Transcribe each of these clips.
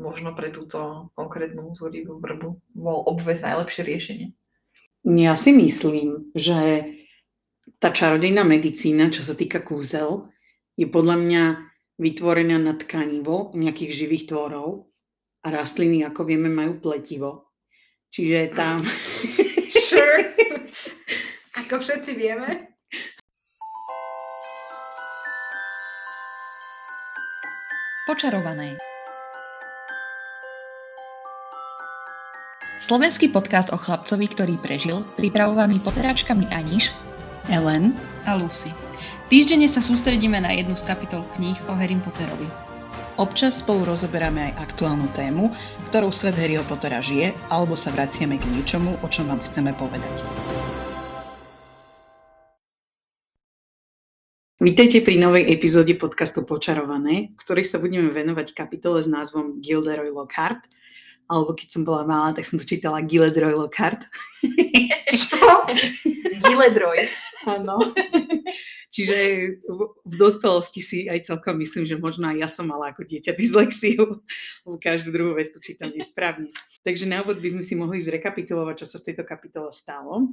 možno pre túto konkrétnu zúrivú vrbu bol obves najlepšie riešenie? Ja si myslím, že tá čarodejná medicína, čo sa týka kúzel, je podľa mňa vytvorená na tkanivo nejakých živých tvorov a rastliny, ako vieme, majú pletivo. Čiže tam... Sure. ako všetci vieme. Počarované. Slovenský podcast o chlapcovi, ktorý prežil, pripravovaný poteračkami Aniš, Ellen a Lucy. Týždenne sa sústredíme na jednu z kapitol kníh o Harry Potterovi. Občas spolu rozoberáme aj aktuálnu tému, ktorou svet Harryho Pottera žije, alebo sa vraciame k niečomu, o čom vám chceme povedať. Vítejte pri novej epizóde podcastu Počarované, v ktorej sa budeme venovať kapitole s názvom Gilderoy Lockhart, alebo keď som bola malá, tak som to čítala Gilderoy Lockhart. Čo? Gilderoy. Áno. Čiže v dospelosti si aj celkom myslím, že možno aj ja som mala ako dieťa dyslexiu, lebo každú druhú vec to čítam nesprávne. Takže na úvod by sme si mohli zrekapitulovať, čo sa v tejto kapitole stalo.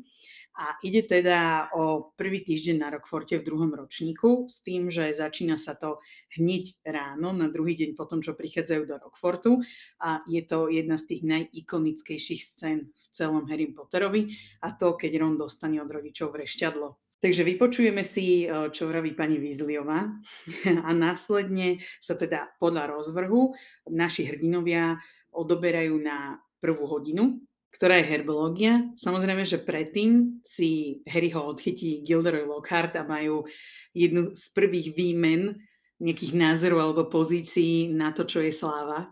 A ide teda o prvý týždeň na Rockforte v druhom ročníku s tým, že začína sa to hneď ráno, na druhý deň potom, čo prichádzajú do Rockfortu. A je to jedna z tých najikonickejších scén v celom Harry Potterovi a to, keď Ron dostane od rodičov vrešťadlo. Takže vypočujeme si, čo vraví pani Vízliová a následne sa teda podľa rozvrhu naši hrdinovia odoberajú na prvú hodinu ktorá je herbológia. Samozrejme, že predtým si Harryho odchytí Gilderoy Lockhart a majú jednu z prvých výmen nejakých názorov alebo pozícií na to, čo je sláva.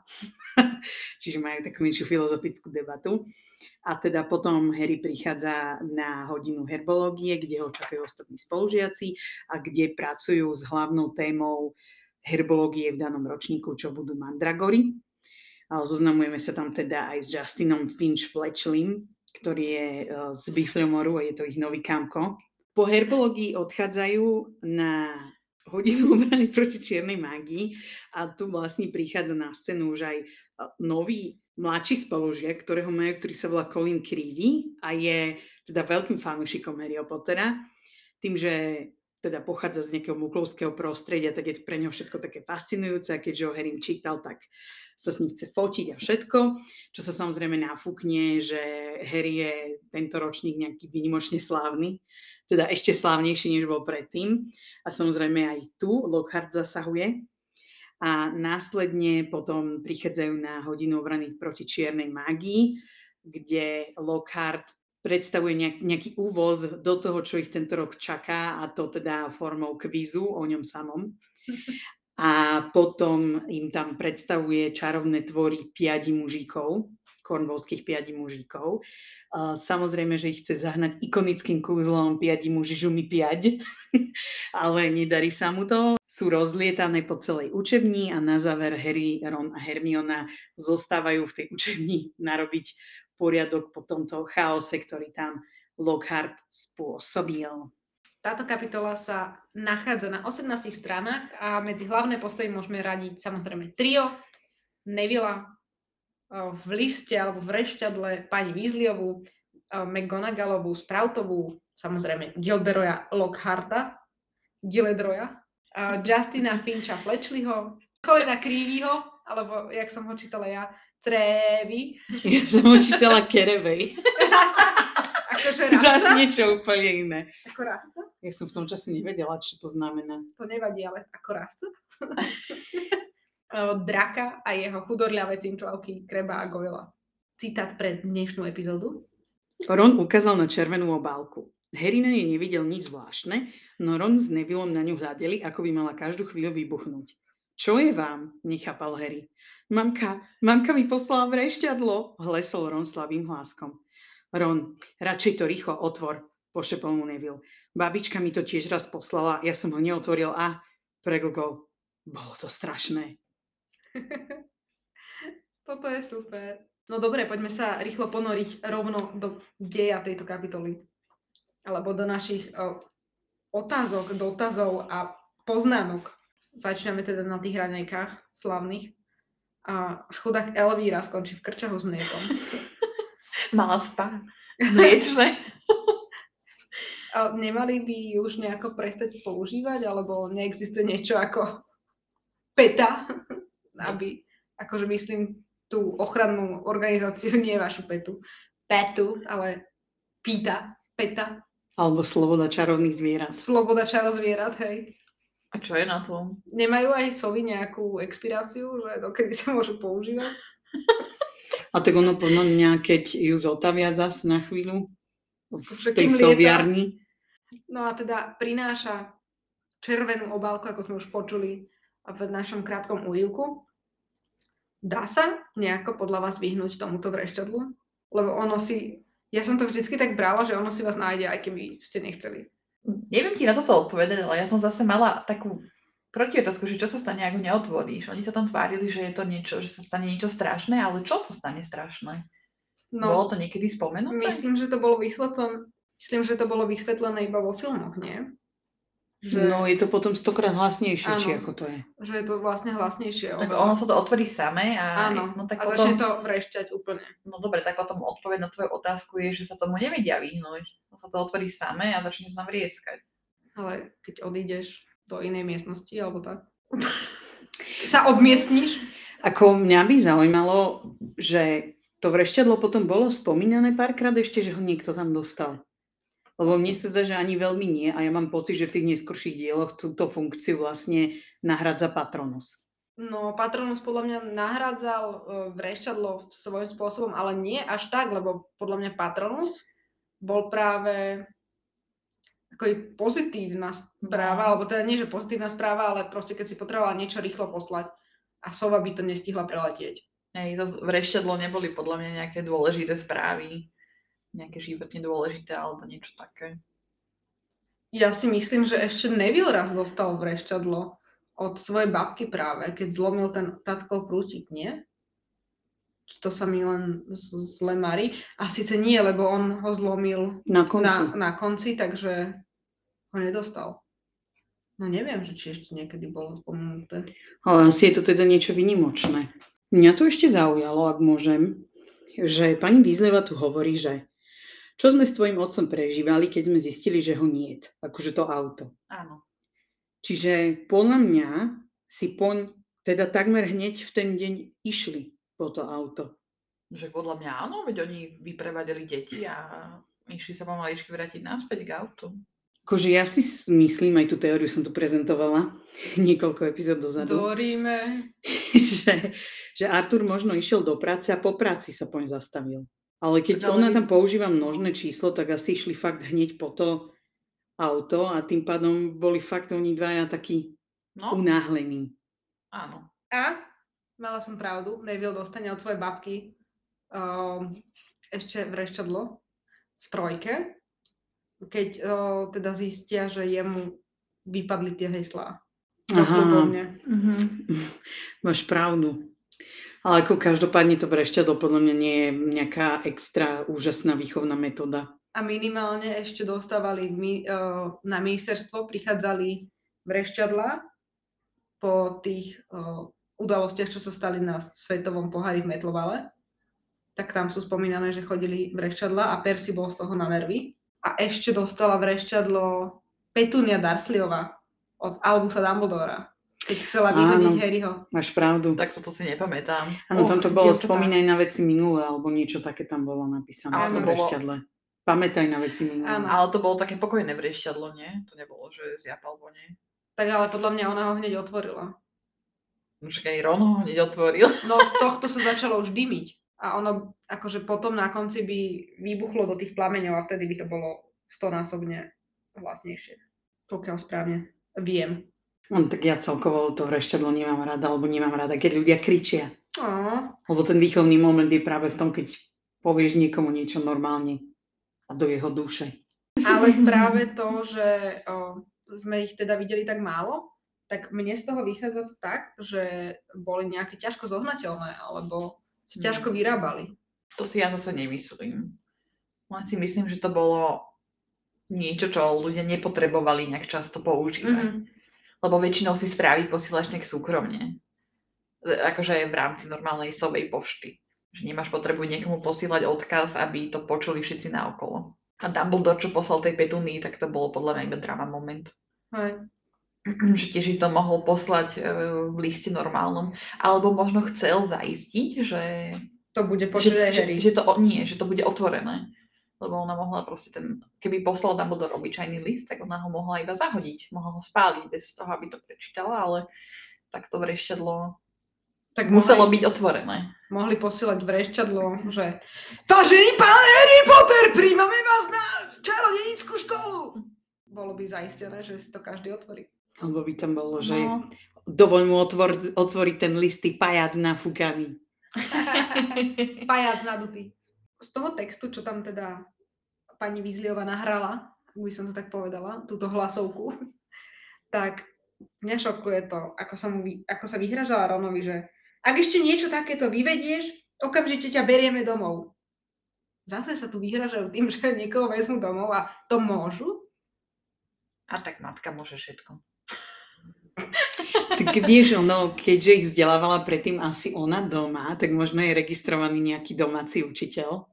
Čiže majú takú menšiu filozofickú debatu. A teda potom Harry prichádza na hodinu herbológie, kde ho čakajú ostatní spolužiaci a kde pracujú s hlavnou témou herbológie v danom ročníku, čo budú mandragory. Zoznamujeme sa tam teda aj s Justinom Finch Fletchlim, ktorý je e, z Biflemoru a je to ich nový kamko. Po herbológii odchádzajú na hodinu obrany proti čiernej mágii a tu vlastne prichádza na scénu už aj e, nový mladší spolužiak, ktorého majú, ktorý sa volá Colin Creevy a je teda veľkým fanúšikom Harryho Pottera. Tým, že teda pochádza z nejakého muklovského prostredia, tak je pre neho všetko také fascinujúce a keďže ho Harry čítal, tak sa s ním chce fotiť a všetko, čo sa samozrejme nafúkne, že Harry je tento ročník nejaký výnimočne slávny, teda ešte slávnejší, než bol predtým. A samozrejme aj tu Lockhart zasahuje. A následne potom prichádzajú na hodinu obrany proti čiernej mágii, kde Lockhart predstavuje nejak, nejaký úvod do toho, čo ich tento rok čaká, a to teda formou kvízu o ňom samom a potom im tam predstavuje čarovné tvory piadi mužíkov, kornvolských piadi mužíkov. Samozrejme, že ich chce zahnať ikonickým kúzlom piadi muži mi piať, ale nedarí sa mu to. Sú rozlietané po celej učebni a na záver Harry, Ron a Hermiona zostávajú v tej učebni narobiť poriadok po tomto chaose, ktorý tam Lockhart spôsobil. Táto kapitola sa nachádza na 18 stranách a medzi hlavné postavy môžeme radiť samozrejme trio, Nevilla, v liste alebo v rešťadle pani Weasleyovú, McGonagallovú, Sproutovú, samozrejme Gilderoya Lockharta, Gilledroya, Justina Fincha Fletchleyho, Colina Creevyho, alebo jak som ho čítala ja, Trevi. Ja som ho čítala Kerevej. Akože rasa? Zas niečo úplne iné. Ako rasa? Ja som v tom čase nevedela, čo to znamená. To nevadí, ale ako rasa? Draka a jeho chudorľavé cinklavky Kreba a Goyla. Citát pre dnešnú epizódu. Ron ukázal na červenú obálku. Harry na nej nevidel nič zvláštne, no Ron s Nevillom na ňu hľadeli, ako by mala každú chvíľu vybuchnúť. Čo je vám? nechápal Harry. Mamka, mamka mi poslala vrešťadlo, hlesol Ron slabým hláskom. Ron, radšej to rýchlo otvor, pošepol mu Neville. Babička mi to tiež raz poslala, ja som ho neotvoril a preglgol. Bolo to strašné. Toto je super. No dobre, poďme sa rýchlo ponoriť rovno do deja tejto kapitoly. Alebo do našich o, otázok, dotazov a poznámok. Začneme teda na tých hraňajkách slavných. A chudák Elvíra skončí v krčahu s mliekom. Mala spá. Mliečne. A nemali by ju už nejako prestať používať, alebo neexistuje niečo ako PETA, aby, akože myslím, tú ochrannú organizáciu, nie vašu PETu, PETu, ale PITA, PETA, Alebo sloboda čarovných zvierat. sloboda čarozvierat, hej. A čo je na tom? Nemajú aj sovy nejakú expiráciu, že dokedy sa môžu používať? A tak ono podľa mňa, keď ju zotavia zas na chvíľu v tej soviarni, No a teda prináša červenú obálku, ako sme už počuli v našom krátkom úrivku. Dá sa nejako podľa vás vyhnúť tomuto vrešťadlu? Lebo ono si, ja som to vždycky tak brala, že ono si vás nájde, aj keby ste nechceli. Neviem ti na toto odpovedať, ale ja som zase mala takú protiotázku, že čo sa stane, ak ho neotvoríš. Oni sa tam tvárili, že je to niečo, že sa stane niečo strašné, ale čo sa stane strašné? No, Bolo to niekedy spomenuté? myslím, že to bolo vysvetlené, myslím, že to bolo vysvetlené iba vo filmoch, nie? Že, no je to potom stokrát hlasnejšie, či Áno. ako to je. že je to vlastne hlasnejšie. Tak ono sa to otvorí samé a, Áno, no, tak a potom, začne to vrešťať úplne. no dobre, tak potom odpoveď na tvoju otázku je, že sa tomu nevedia vyhnúť. No sa to otvorí samé a začne sa tam vrieskať. Ale keď odídeš do inej miestnosti, alebo tak, sa odmiestniš, Ako mňa by zaujímalo, že to vrešťadlo potom bolo spomínané párkrát ešte, že ho niekto tam dostal. Lebo mne sa zdá, že ani veľmi nie a ja mám pocit, že v tých neskorších dieloch túto funkciu vlastne nahradza Patronus. No, Patronus podľa mňa nahrádzal uh, vrešťadlo svojím spôsobom, ale nie až tak, lebo podľa mňa Patronus bol práve ako pozitívna správa, No. alebo teda nie, že pozitívna správa, ale proste keď si potrebovala niečo rýchlo poslať a sova by to nestihla preletieť. Hej, to vrešťadlo neboli podľa mňa nejaké dôležité správy, nejaké životne dôležité alebo niečo také. Ja si myslím, že ešte Neville raz dostal vrešťadlo od svojej babky práve, keď zlomil ten tatkov prútik, nie? To sa mi len zle marí? A síce nie, lebo on ho zlomil Na konci. na, na konci, takže ho nedostal. No neviem, že či ešte niekedy bolo spomenuté. Ale asi je to teda niečo vynimočné. Mňa to ešte zaujalo, ak môžem, že pani Vízleva tu hovorí, že čo sme s tvojim otcom prežívali, keď sme zistili, že ho niet, akože to auto. Áno. Čiže podľa mňa si poň teda takmer hneď v ten deň išli po to auto. Že podľa mňa áno, veď oni vyprevadili deti a išli sa pomaličky vrátiť naspäť k autu. Akože ja si myslím, aj tú teóriu som tu prezentovala niekoľko epizód dozadu, Doríme. že, že Artur možno išiel do práce a po práci sa poň zastavil. Ale keď ale ona tam používa množné číslo, tak asi išli fakt hneď po to auto a tým pádom boli fakt oni dvaja takí No, unáhlení. áno. A mala som pravdu, Neville dostane od svojej babky um, ešte vrešťadlo v trojke, keď uh, teda zistia, že jemu vypadli tie heslá. Aha. Mhm. Máš pravdu. Ale ako každopádne to vrešťadlo podľa mňa nie je nejaká extra úžasná výchovná metóda. A minimálne ešte dostávali mi, uh, na ministerstvo, prichádzali vrešťadla po tých uh, udalostiach, čo sa stali na svetovom pohári v Metlovale. Tak tam sú spomínané, že chodili vrešťadla a Percy bol z toho na nervy. A ešte dostala vrešťadlo Petunia Dursleyová od Albusa Dumbledora, keď chcela vyhodiť Áno. Harryho. Máš pravdu. Tak toto si nepamätám. Áno, tam to bolo spomínaj na veci minulé, alebo niečo také tam bolo napísané. Áno, v bolo- vrešťadle. Pamätaj na veci minulé. Áno. Ale to bolo také pokojné vrešťadlo, nie? To nebolo, že zjapal nej. Tak ale podľa mňa ona ho hneď otvorila. No však aj Ron ho hneď otvoril. No z tohto sa začalo už dymiť. A ono akože potom na konci by vybuchlo do tých plameňov a vtedy by to bolo stonásobne hlasnejšie. Pokiaľ správne viem. No, tak ja celkovo to vrešťadlo nemám rada, alebo nemám rada, keď ľudia kričia. Ó, Lebo ten výchovný moment je práve v tom, keď povieš niekomu niečo normálne a do jeho duše. ale práve to, že o, sme ich teda videli tak málo, tak mne z toho vychádza to tak, že boli nejaké ťažko zohnateľné, alebo sa Mm. ťažko vyrábali. To si ja zase nemyslím. Len si myslím, že to bolo niečo, čo ľudia nepotrebovali nejak často používať. Mhm. Lebo väčšinou si správy posielaš nejak súkromne. E, Akože v rámci normálnej sovej pošty. Že nemáš potrebu niekomu posílať odkaz, aby to počuli všetci naokolo. A Dumbledore, čo poslal tej Petúnii, tak to bolo podľa mňa iba drama moment. Hej. že tiež ich to mohol poslať e, v liste normálnom. Alebo možno chcel zaistiť, že, To bude že, počuť že, že to, nie, že to bude otvorené. Lebo ona mohla proste ten, keby poslal Dumbledore obyčajný list, tak ona ho mohla iba zahodiť. Mohla ho spáliť bez toho, aby to prečítala, ale takto vrešťadlo tak muselo mohli, byť otvorené. mohli posielať vrešťadlo, že Vážený pán Harry Potter, príjmame vás na čarodenickú školu. Bolo by zaistené, že si to každý otvorí. Alebo by tam bolo, že No. dovoľ mu otvor, otvoriť ten listy pajac nafúkaný. Pajac nadutý. Z toho textu, čo tam teda pani Vízliova nahrala, ak by som to tak povedala, túto hlasovku, tak mňa šokuje to, ako sa, mu, ako sa vyhražala Ronovi, že ak ešte niečo takéto vyvedieš, okamžite ťa berieme domov. Zase sa tu vyhražajú tým, že niekoho vezmu domov a to môžu? A tak matka môže všetko. Tak vieš, ono, keďže ich vzdelávala predtým asi ona doma, tak možno je registrovaný nejaký domáci učiteľ.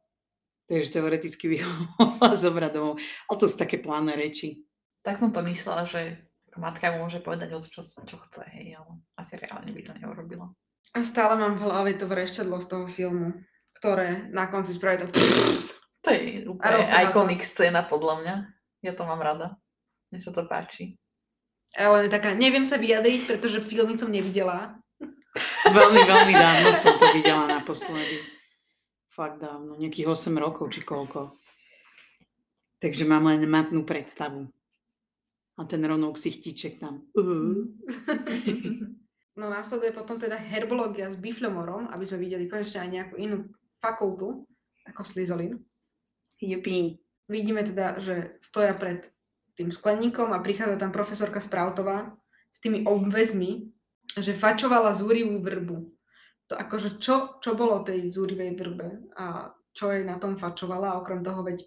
Takže teoreticky by ho mohla zobrať domov. Ale to sú také pláne reči. Tak som to myslela, že matka mu môže povedať, čo, čo chce, hej, ale asi reálne by to neurobila. A stále mám v hlave to vrešťadlo z toho filmu, ktoré na konci spraví to... To je úplne iconic scéna podľa mňa. Ja to mám rada. Mne sa to páči. Ale taká, neviem sa vyjadriť, pretože filmy som nevidela. Veľmi, veľmi dávno som to videla naposledy. Fakt dávno, nejakých 8 rokov či koľko. Takže mám len matnú predstavu. A ten rovnou ksichtíček tam. Uh. No následuje potom teda herbológia s biflomorom, aby sme videli konečne aj nejakú inú fakultu, ako Slizolin. Jupi. Vidíme teda, že stoja pred tým skleníkom a prichádza tam profesorka Sproutová s tými obvezmi, že fačovala zúrivú vrbu. To akože čo, čo bolo tej zúrivej vrbe a čo jej na tom fačovala, okrem toho, veď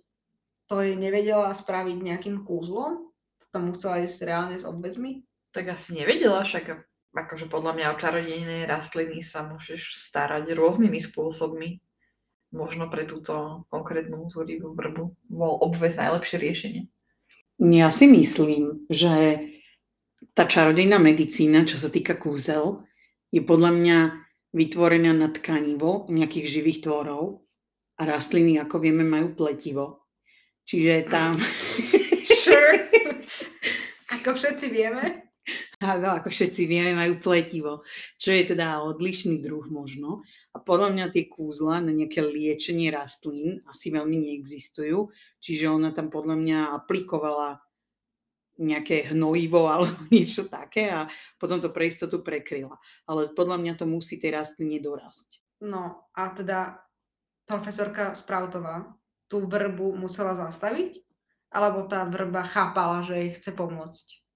to jej nevedela spraviť nejakým kúzlom, to tam musela ísť reálne s obvezmi. Tak asi nevedela, však akože podľa mňa o čarodejné rastliny sa môžeš starať rôznymi spôsobmi. Možno pre túto konkrétnu zúrivú vrbu bol obvez najlepšie riešenie. Ja si myslím, že tá čarodejná medicína, čo sa týka kúzel, je podľa mňa vytvorená na tkanivo nejakých živých tvorov a rastliny, ako vieme, majú pletivo. Čiže tam, Sure. Ako všetci vieme. Áno, ako všetci vieme, majú pletivo, čo je teda odlišný druh možno. A podľa mňa tie kúzla na nejaké liečenie rastlín asi veľmi neexistujú, čiže ona tam podľa mňa aplikovala nejaké hnojivo alebo niečo také a potom to pre istotu prekryla. Ale podľa mňa to musí tej rastline dorasť. No a teda profesorka Sproutová tú vrbu musela zastaviť? Alebo tá vrba chápala, že jej chce pomôcť?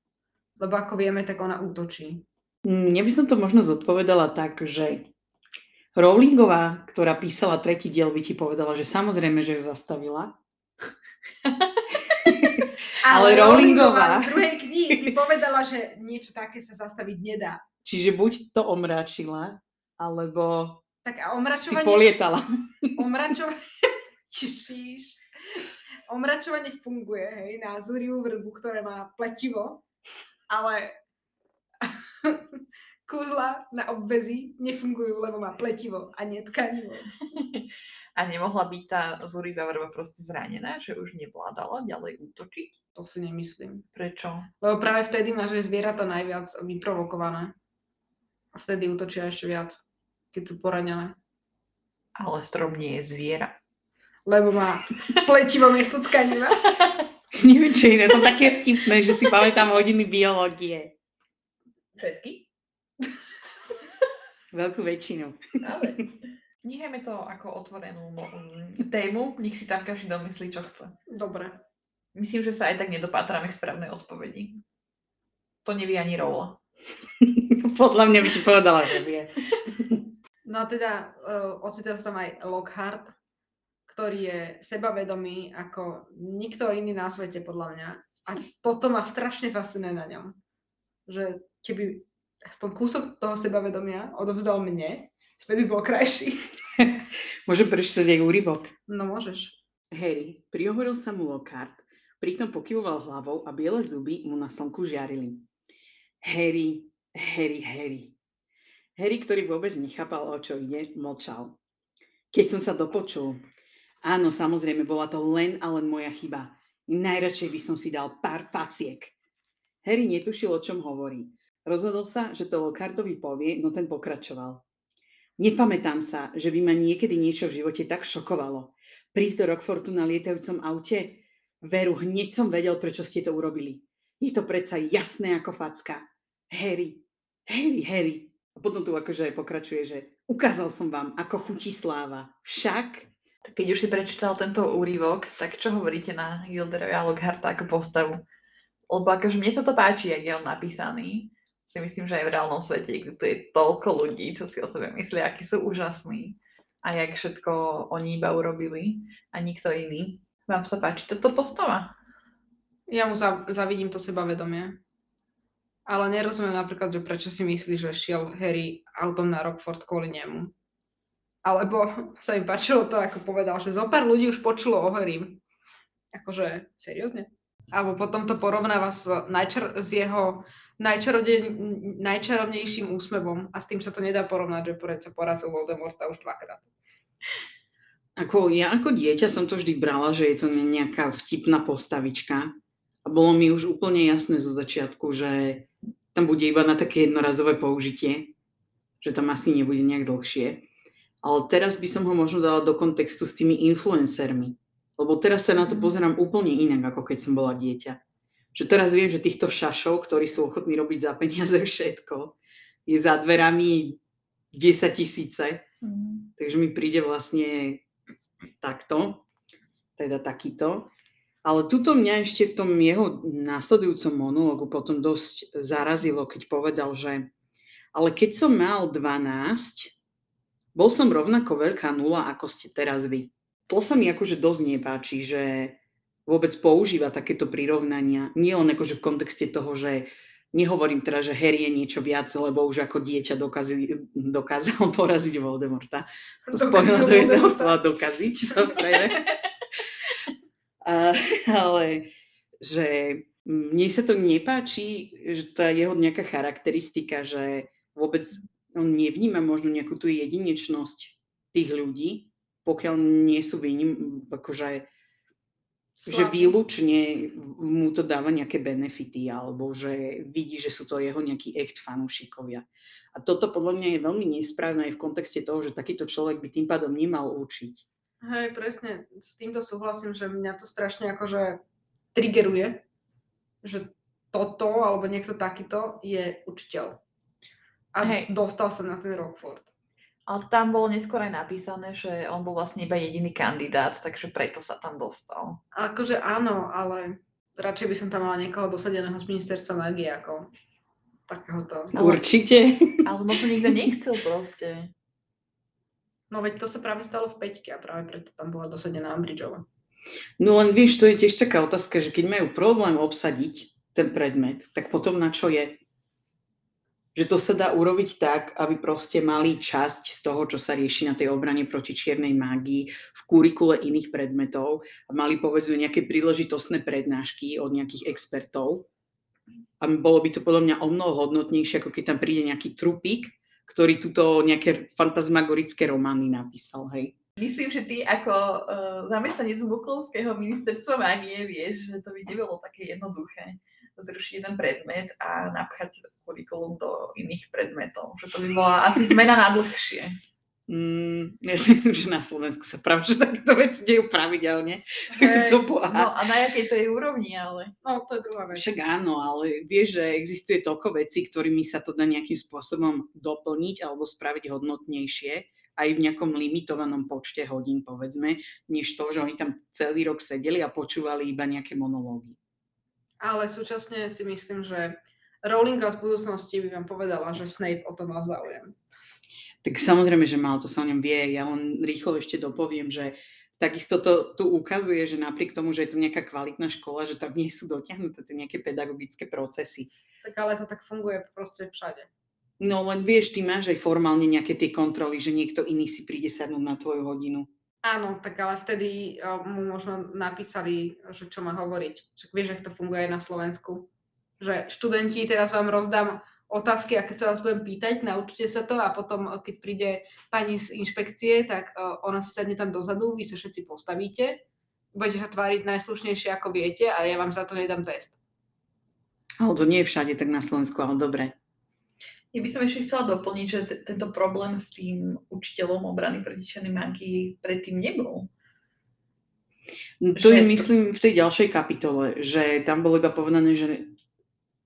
Lebo ako vieme, tak ona útočí. Mm, Ja by som to možno zodpovedala tak, že Rowlingová, ktorá písala tretí diel, by ti povedala, že samozrejme, že ju zastavila. Ale Rowlingová- z druhej knihy by povedala, že niečo také sa zastaviť nedá. Čiže buď to omračila, alebo Tak a si omračovanie... polietala. Omračovanie... Ježiš. Omračovanie funguje, hej, na zúrivú vrbu, ktorá má pletivo, ale kúzla na obvezy nefungujú, lebo má pletivo a nie tkanivo. A nemohla byť tá zúrivá vrba proste zranená, že už nevládala ďalej útočiť? To si nemyslím. Prečo? Lebo práve vtedy máš aj zvieratá najviac vyprovokované. A vtedy útočia ešte viac, keď sú poranené. Ale strom nie je zviera. Lebo má pletivo miesto tkaniva. Neviem, čo iné, to také vtipné, že si pamätám hodiny biológie. Všetky? Veľkú väčšinu. Ale nechajme to ako otvorenú mo- mm, tému, nech si tam každý domyslí, čo chce. Dobre. Myslím, že sa aj tak nedopátrame k správnej odpovedi. To nevie ani Rola. Podľa mňa by ti povedala, že vie. No a teda uh, ocitá sa tam aj Lockhart, ktorý je sebavedomý ako nikto iný na svete podľa mňa. A toto ma strašne fascinuje na ňom. Že keby aspoň kúsok toho sebavedomia odovzdal mne, svet by bol krajší. Môžem prečítať aj úryvok. No môžeš. Harry, priohoril sa mu Lockhart, pritom pokyvoval hlavou a biele zuby mu na slnku žiarili. Harry, Harry, Harry. Harry, ktorý vôbec nechápal, o čo ide, mlčal. Keď som sa dopočul, áno, samozrejme, bola to len a len moja chyba. Najradšej by som si dal pár faciek. Harry netušil, o čom hovorí. Rozhodol sa, že to Lockhartovi povie, no ten pokračoval. Nepamätám sa, že by ma niekedy niečo v živote tak šokovalo. Prísť do Rockfortu na lietajúcom aute? Veru, hneď som vedel, prečo ste to urobili. Je to predsa jasné ako facka. Harry, Harry, Harry. A potom tu akože pokračuje, že ukázal som vám, ako chutí sláva. Však keď už si prečítal tento úryvok, tak čo hovoríte na Gilderovi a Lockharta ako postavu? Lebo akože mne sa to páči, jak je on napísaný. Si myslím, že aj v reálnom svete existuje toľko ľudí, čo si o sebe myslia, akí sú úžasní. A jak všetko oni iba urobili a nikto iný. Vám sa páči toto postava? Ja mu za, zavidím to sebavedomie. Ale nerozumiem napríklad, že prečo si myslí, že šiel Harry autom na Rockford kvôli nemu. Alebo sa im páčilo to, ako povedal, že zo pár ľudí už počulo o Harrym. Akože, seriózne? Alebo potom to porovnáva s, najčar- s jeho najčarodej- najčarovnejším úsmevom a s tým sa to nedá porovnať, že predsa porazil Voldemorta už dvakrát. Ako, ja ako dieťa som to vždy brala, že je to ne- nejaká vtipná postavička. A bolo mi už úplne jasné zo začiatku, že tam bude iba na také jednorazové použitie, že tam asi nebude nejak dlhšie. Ale teraz by som ho možno dala do kontextu s tými influencermi. Lebo teraz sa na to Mhm. pozerám úplne inak, ako keď som bola dieťa. Že teraz viem, že týchto šašov, ktorí sú ochotní robiť za peniaze všetko, je za dverami 10 tisíce. Takže mi príde vlastne takto, teda takýto. Ale tuto mňa ešte v tom jeho následujúcom monológu potom dosť zarazilo, keď povedal, že ale keď som mal 12, bol som rovnako veľká nula, ako ste teraz vy. To sa mi akože dosť nepáči, že vôbec používa takéto prirovnania. Nie len akože v kontexte toho, že nehovorím teda, že Harry je niečo viac, lebo už ako dieťa dokázal, dokázal poraziť Voldemorta. To spojila do jedného slova dokaziť, samozrejme. A, ale že mne sa to nepáči, že tá jeho nejaká charakteristika, že vôbec on nevníma možno nejakú tú jedinečnosť tých ľudí, pokiaľ nie sú výnim, akože že Slabí. výlučne mu to dáva nejaké benefity, alebo že vidí, že sú to jeho nejakí echt fanúšikovia. A toto podľa mňa je veľmi nesprávne aj v kontexte toho, že takýto človek by tým pádom nemal učiť. Hej, presne, s týmto súhlasím, že mňa to strašne akože triggeruje, že toto, alebo niekto takýto je učiteľ. A Hej. dostal sa na ten Rockford. Ale tam bolo neskôr aj napísané, že on bol vlastne iba jediný kandidát, takže preto sa tam dostal. Akože áno, ale radšej by som tam mala niekoho dosadeného z ministerstva magie ako takéhoto. Ale- Určite. Ale možno nikto nechcel proste. No veď to sa práve stalo v peťke a práve preto tam bola dosadená Umbridgeova. No len vieš, to je tiež taká otázka, že keď majú problém obsadiť ten predmet, tak potom na čo je? Že to sa dá urobiť tak, aby proste mali časť z toho, čo sa rieši na tej obrane proti čiernej mágii v kurikule iných predmetov a mali povedzme nejaké príležitostné prednášky od nejakých expertov. A bolo by to podľa mňa o mnoho hodnotnejšie, ako keď tam príde nejaký trupík, ktorý tuto nejaké fantasmagorické romány napísal, hej. Myslím, že ty ako uh, zamestnanec Muklovského ministerstva mágie vieš, že to by nebolo také jednoduché zrušiť jeden predmet a napchať kurikulum do iných predmetov. Že to by bola asi zmena na dlhšie. Mm, ja si myslím, že na Slovensku sa práve, že takéto veci dejú pravidelne. To boha. no a na jakej to je úrovni, ale... No, to je druhá vec. Však áno, ale vieš, že existuje toľko vecí, ktorými sa to dá nejakým spôsobom doplniť alebo spraviť hodnotnejšie aj v nejakom limitovanom počte hodín, povedzme, než to, že oni tam celý rok sedeli a počúvali iba nejaké monológy. Ale súčasne si myslím, že Rowlinga z budúcnosti by vám povedala, že Snape o to mal záujem. Tak samozrejme, že mal, to sa o ňom vie. Ja len rýchlo ešte dopoviem, že takisto to tu ukazuje, že napriek tomu, že je to nejaká kvalitná škola, že tam nie sú dotiahnuté tie nejaké pedagogické procesy. Tak ale to tak funguje proste všade. No len vieš, ty máš aj formálne nejaké tie kontroly, že niekto iný si príde sadnúť na tvoju hodinu. Áno, tak ale vtedy uh, mu možno napísali, že čo má hovoriť. Však vieš, ak to funguje aj na Slovensku. Že študenti, teraz vám rozdám otázky, aké sa vás budem pýtať, naučte sa to a potom, uh, keď príde pani z inšpekcie, tak uh, ona si sadne tam dozadu, vy sa všetci postavíte, budete sa tváriť najslušnejšie, ako viete a ja vám za to nedám test. Ale to nie je všade tak na Slovensku, ale dobre. Ja by som ešte chcela doplniť, že t- tento problém s tým učiteľom obrany proti čiernej magii predtým nebol. No, To je, Že- myslím, v tej ďalšej kapitole, že tam bolo iba povedané, že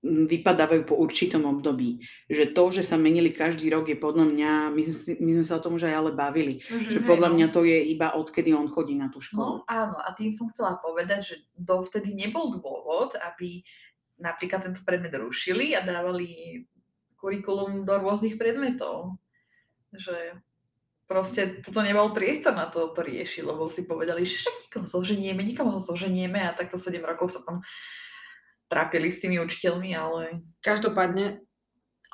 vypadávajú po určitom období. Že to, že sa menili každý rok je podľa mňa, my sme, si- my sme sa o tom už aj ale bavili, že Hej, podľa no. mňa to je iba odkedy on chodí na tú školu. No áno, a tým som chcela povedať, že dovtedy nebol dôvod, aby napríklad tento predmet rušili a dávali kurikulum do rôznych predmetov. Že proste toto nebol priestor na to, to riešiť, lebo si povedali, že však nikoho zoženieme, nikoho ho zoženieme a takto 7 rokov sa tam trápili s tými učiteľmi, ale Každopádne,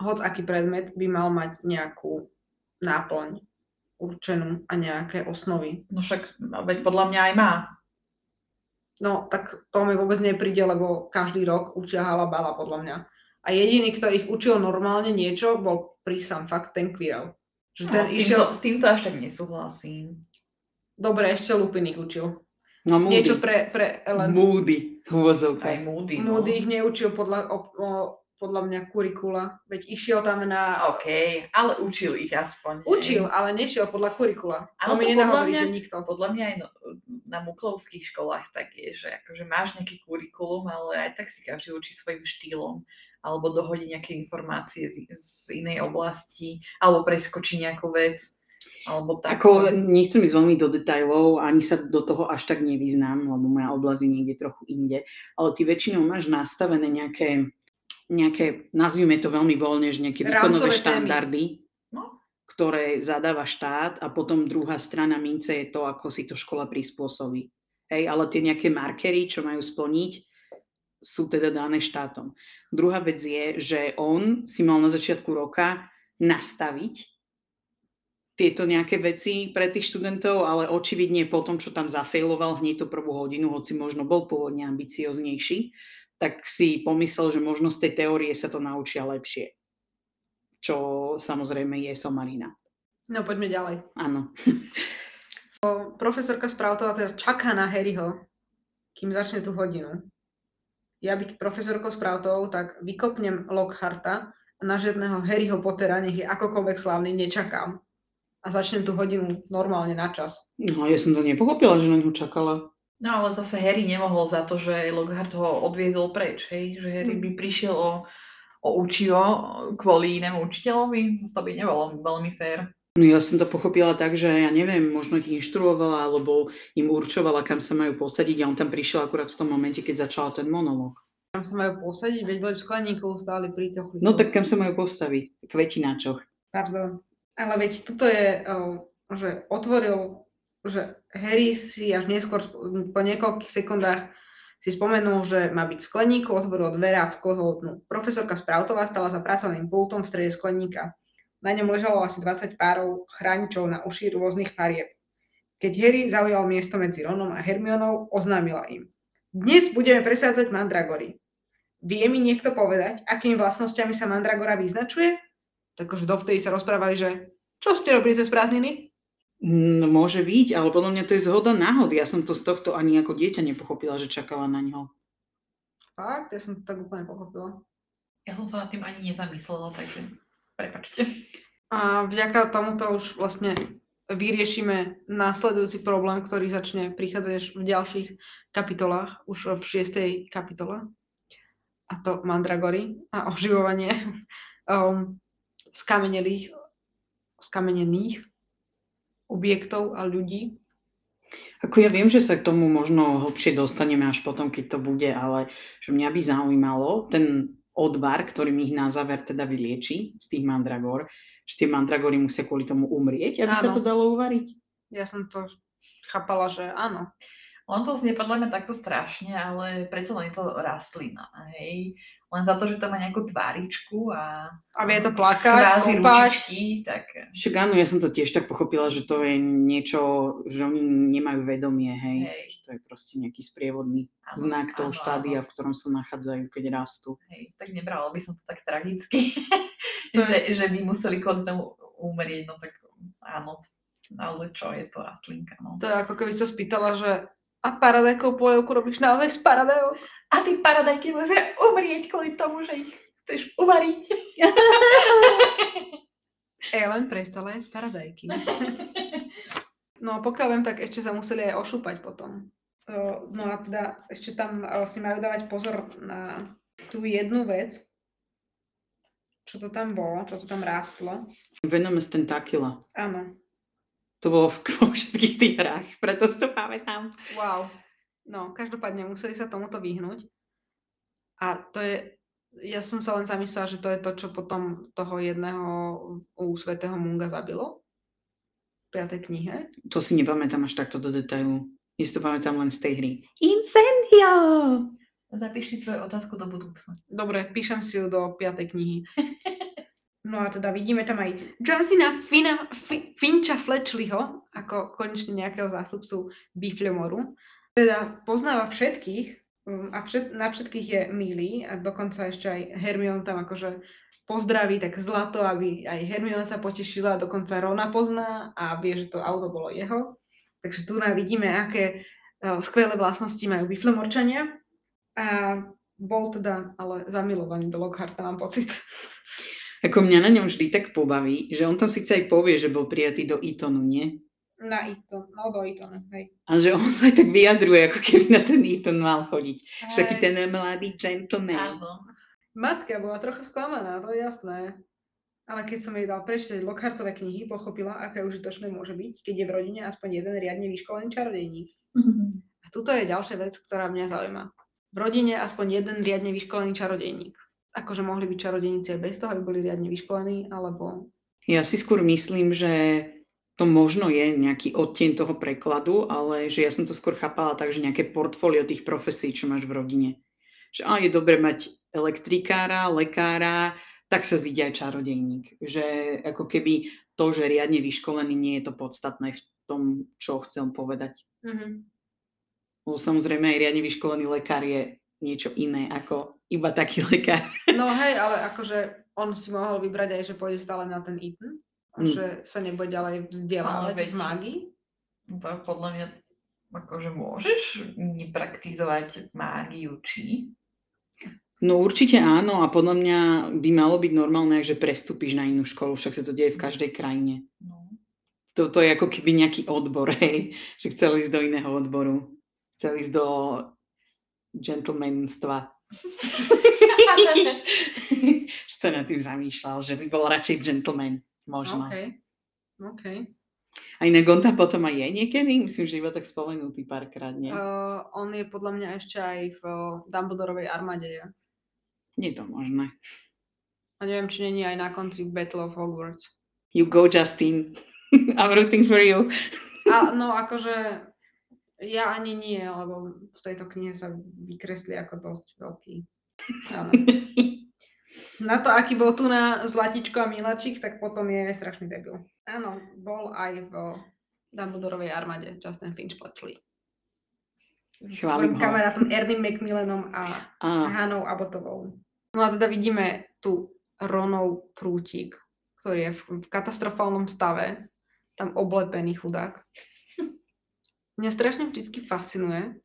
hoc aký predmet by mal mať nejakú náplň určenú a nejaké osnovy. no však veď podľa mňa aj má. No, tak to mi vôbec nepríde, lebo každý rok učia halabala, podľa mňa. A jediný, kto ich učil normálne niečo, bol prísam, fakt ten Quirrell. Že ten No, s, týmto, išiel, s týmto až tak nesúhlasím. dobre, ešte Lupin ich učil. No Moody. Niečo pre, pre Ellen. Moody, v Aj. Moody, no. Moody ich neučil podľa, o, o, podľa mňa kurikula, veď išiel tam na... OK, ale učil ich aspoň. Učil, ale nešiel podľa kurikula. To Ale mi to podľa nenahovorí, mňa- že nikto. Podľa mňa aj no, na muklovských školách tak je, že akože máš nejaký kurikulum, ale aj tak si každý učí svojim štýlom alebo dohodí nejaké informácie z, z inej oblasti, alebo preskočí nejakú vec, alebo tak. Ako, nechcem ísť veľmi do detajlov, ani sa do toho až tak nevyznám, lebo moja oblasť je niekde trochu inde, ale ty väčšinou máš nastavené nejaké, nejaké nazvime to veľmi voľne, že nejaké výkonové štandardy, No. ktoré zadáva štát a potom druhá strana mince je to, ako si to škola prispôsobí. Hej, ale tie nejaké markery, čo majú splniť, sú teda dané štátom. Druhá vec je, že on si mal na začiatku roka nastaviť tieto nejaké veci pre tých študentov, ale očividne po tom, čo tam zafejloval hneď tú prvú hodinu, hoci možno bol pôvodne ambicioznejší, tak si pomyslel, že možno z tej teórie sa to naučia lepšie. Čo samozrejme je somarina. No poďme ďalej. Áno. Profesorka Sproutová teda čaká na Harryho, kým začne tú hodinu. Ja byť profesorkou Sproutovou, tak vykopnem Lockharta a na žiadneho Harryho Pottera, nech je akokoľvek slávny, nečakám. A začnem tú hodinu normálne na čas. No ja som to nepochopila, že na ňu čakala. No ale zase Harry nemohol za to, že Lockhart ho odviezol preč, hej? že Harry Hm. by prišiel o, o učivo kvôli inému učiteľovi, to by nebolo veľmi fér. No ja som to pochopila tak, že ja neviem, možno ich inštruovala, alebo im určovala, kam sa majú posadiť a on tam prišiel akurát v tom momente, keď začala ten monológ. Tam sa majú posadiť, veď boli skleníkov stáli pri kachli. No tak kam sa majú postaviť? Kvetináčoch. Pardon. Ale veď tuto je, že otvoril, že Harry si až neskôr po niekoľkých sekundách si spomenul, že má byť v skleníku, otvoril dvere a vsklzol dnu. Profesorka Sproutová stala za pracovným pultom v strede skleníka. Na ňom ležalo asi 20 párov chráničov na uši rôznych farieb. Keď Harry zaujal miesto medzi Ronom a Hermionou, oznámila im. Dnes budeme presádzať mandragory. Vie mi niekto povedať, akými vlastnosťami sa mandragora vyznačuje? Takže dovtedy sa rozprávali, že čo ste robili cez prázdniny? Mm, môže byť, ale podľa mňa to je zhoda náhod. Ja som to z tohto ani ako dieťa nepochopila, že čakala na ňo. Fakt, ja som to tak úplne pochopila. Ja som sa nad tým ani nezamyslela, takže prepačte. A vďaka tomuto už vlastne vyriešime následujúci problém, ktorý začne prichádzať v ďalších kapitolách, už v šiestej kapitole. A to mandragory a oživovanie um, skamenelých, skamenených objektov a ľudí. Ako ja viem, že sa k tomu možno hlbšie dostaneme až potom, keď to bude, ale že mňa by zaujímalo ten odvar, ktorý ich na záver teda vylieči z tých mandragor, že tie mandragory musia kvôli tomu umrieť, aby sa Áno. to dalo uvariť. Ja som to chápala, že áno. On to znie podľa mňa takto strašne, ale predsa len je to rastlina, hej. Len za to, že to má nejakú tváričku a A vie to plakať, kvázi ručičky, tak Však áno, ja som to tiež tak pochopila, že to je niečo, že oni nemajú vedomie, hej. Hej. Že to je proste nejaký sprievodný áno, znak toho áno, štádia, áno. v ktorom sa nachádzajú, keď rastú. Hej, tak nebrala by som to tak tragicky, To že, že by museli kvôli tomu umrieť, no tak áno. Ale čo, je to rastlinka, no. To je ako keby sa spýtala, že a paradajkovú polievku robíš naozaj z paradajok? A ty paradajky musia umrieť kvôli tomu, že ich chceš uvariť. Ellen prestala jesť paradajky. No pokiaľ viem, tak ešte sa museli aj ošúpať potom. No a teda ešte tam o, si majú dávať pozor na tú jednu vec, čo to tam bolo, čo to tam rástlo. Venomous tentacula. Áno, To bolo v vo všetkých tých hrách, preto si to pamätám. wow. No, každopádne museli sa tomuto vyhnúť. A to je, ja som sa len zamyslela, že to je to, čo potom toho jedného u svätého Munga zabilo. V 5. knihe. To si nepamätám až takto do detailu. Ja si to pamätám len z tej hry. Incendio! Zapíš si svoju otázku do budúcna. Dobre, píšem si ju do 5. knihy. No a teda vidíme tam aj Justina Fina, Fi, Finča Fletchleyho, ako konečne nejakého zástupcu Biflemoru. Teda poznáva všetkých um, a všet, na všetkých je milý a dokonca ešte aj Hermione tam akože pozdraví tak zlato, aby aj Hermiona sa potešila, dokonca Rona pozná a vie, že to auto bolo jeho. Takže tu vidíme, aké uh, skvelé vlastnosti majú Biflemorčania. A bol teda ale zamilovaný do Lockharta, mám pocit. Ako mňa na ňom vždy tak pobaví, že on tam síce aj povie, že bol prijatý do Etonu, nie? Na Eton, no do Etonu, hej. A že on sa aj tak vyjadruje, ako keby na ten Eton mal chodiť. Hej. ten mladý gentleman. Áno. Matka bola trocha sklamaná, to je jasné. Ale keď som jej dal prečítať Lockhartové knihy, pochopila, aké užitočné môže byť, keď je v rodine aspoň jeden riadne vyškolený čarodejník. A tuto je ďalšia vec, ktorá mňa zaujíma. V rodine aspoň jeden riadne vyškolený čarodejník. Akože mohli byť čarodejníci aj bez toho, aby boli riadne vyškolení, alebo... Ja si skôr myslím, že to možno je nejaký odtieň toho prekladu, ale že ja som to skôr chápala tak, že nejaké portfólio tých profesí, čo máš v rodine. Že á, je dobre mať elektrikára, lekára, tak sa zíde aj čarodejník. Že ako keby to, že riadne vyškolený, nie je to podstatné v tom, čo chcem povedať. Mhm. Lebo samozrejme aj riadne vyškolený lekár je niečo iné ako iba taký lekár. No hej, ale akože on si mohol vybrať aj, že pôjde stále na ten Eton. Mm. že sa nebude ďalej vzdelávať veď- v mágii. To podľa mňa, akože môžeš nepraktizovať mágiu, či? No určite áno a podľa mňa by malo byť normálne, že prestúpiš na inú školu, však sa to deje v každej krajine. No. Toto je ako keby nejaký odbor, hej, že chcel ísť do iného odboru. Chcel ísť do gentlemanstva. sa nad tým zamýšľal, že by bol radšej gentleman, možno. OK. OK. A inak on tam potom aj je niekedy? Myslím, že iba tak spomenutý párkrát, nie? Uh, on je podľa mňa ešte aj v uh, Dumbledorovej armáde. je. Nie je to možné. A neviem, či není aj na konci Battle of Hogwarts. You go, Justin. I'm rooting for you. A no akože ja ani nie, lebo v tejto knihe sa vykresli ako dosť veľký. Áno. Na to, aký bol tu na Zlatičko a Milačik, tak potom je strašný debil. Áno, bol aj v Dumbledorovej armáde Justin Finch Fletchley. S ho. kamarátom Ernie Macmillanom a Á, Hanou Abotovou. No a teda vidíme tu Ronov prútik, ktorý je v, v katastrofálnom stave, tam oblepený chudák. Mňa strašne vždy fascinuje,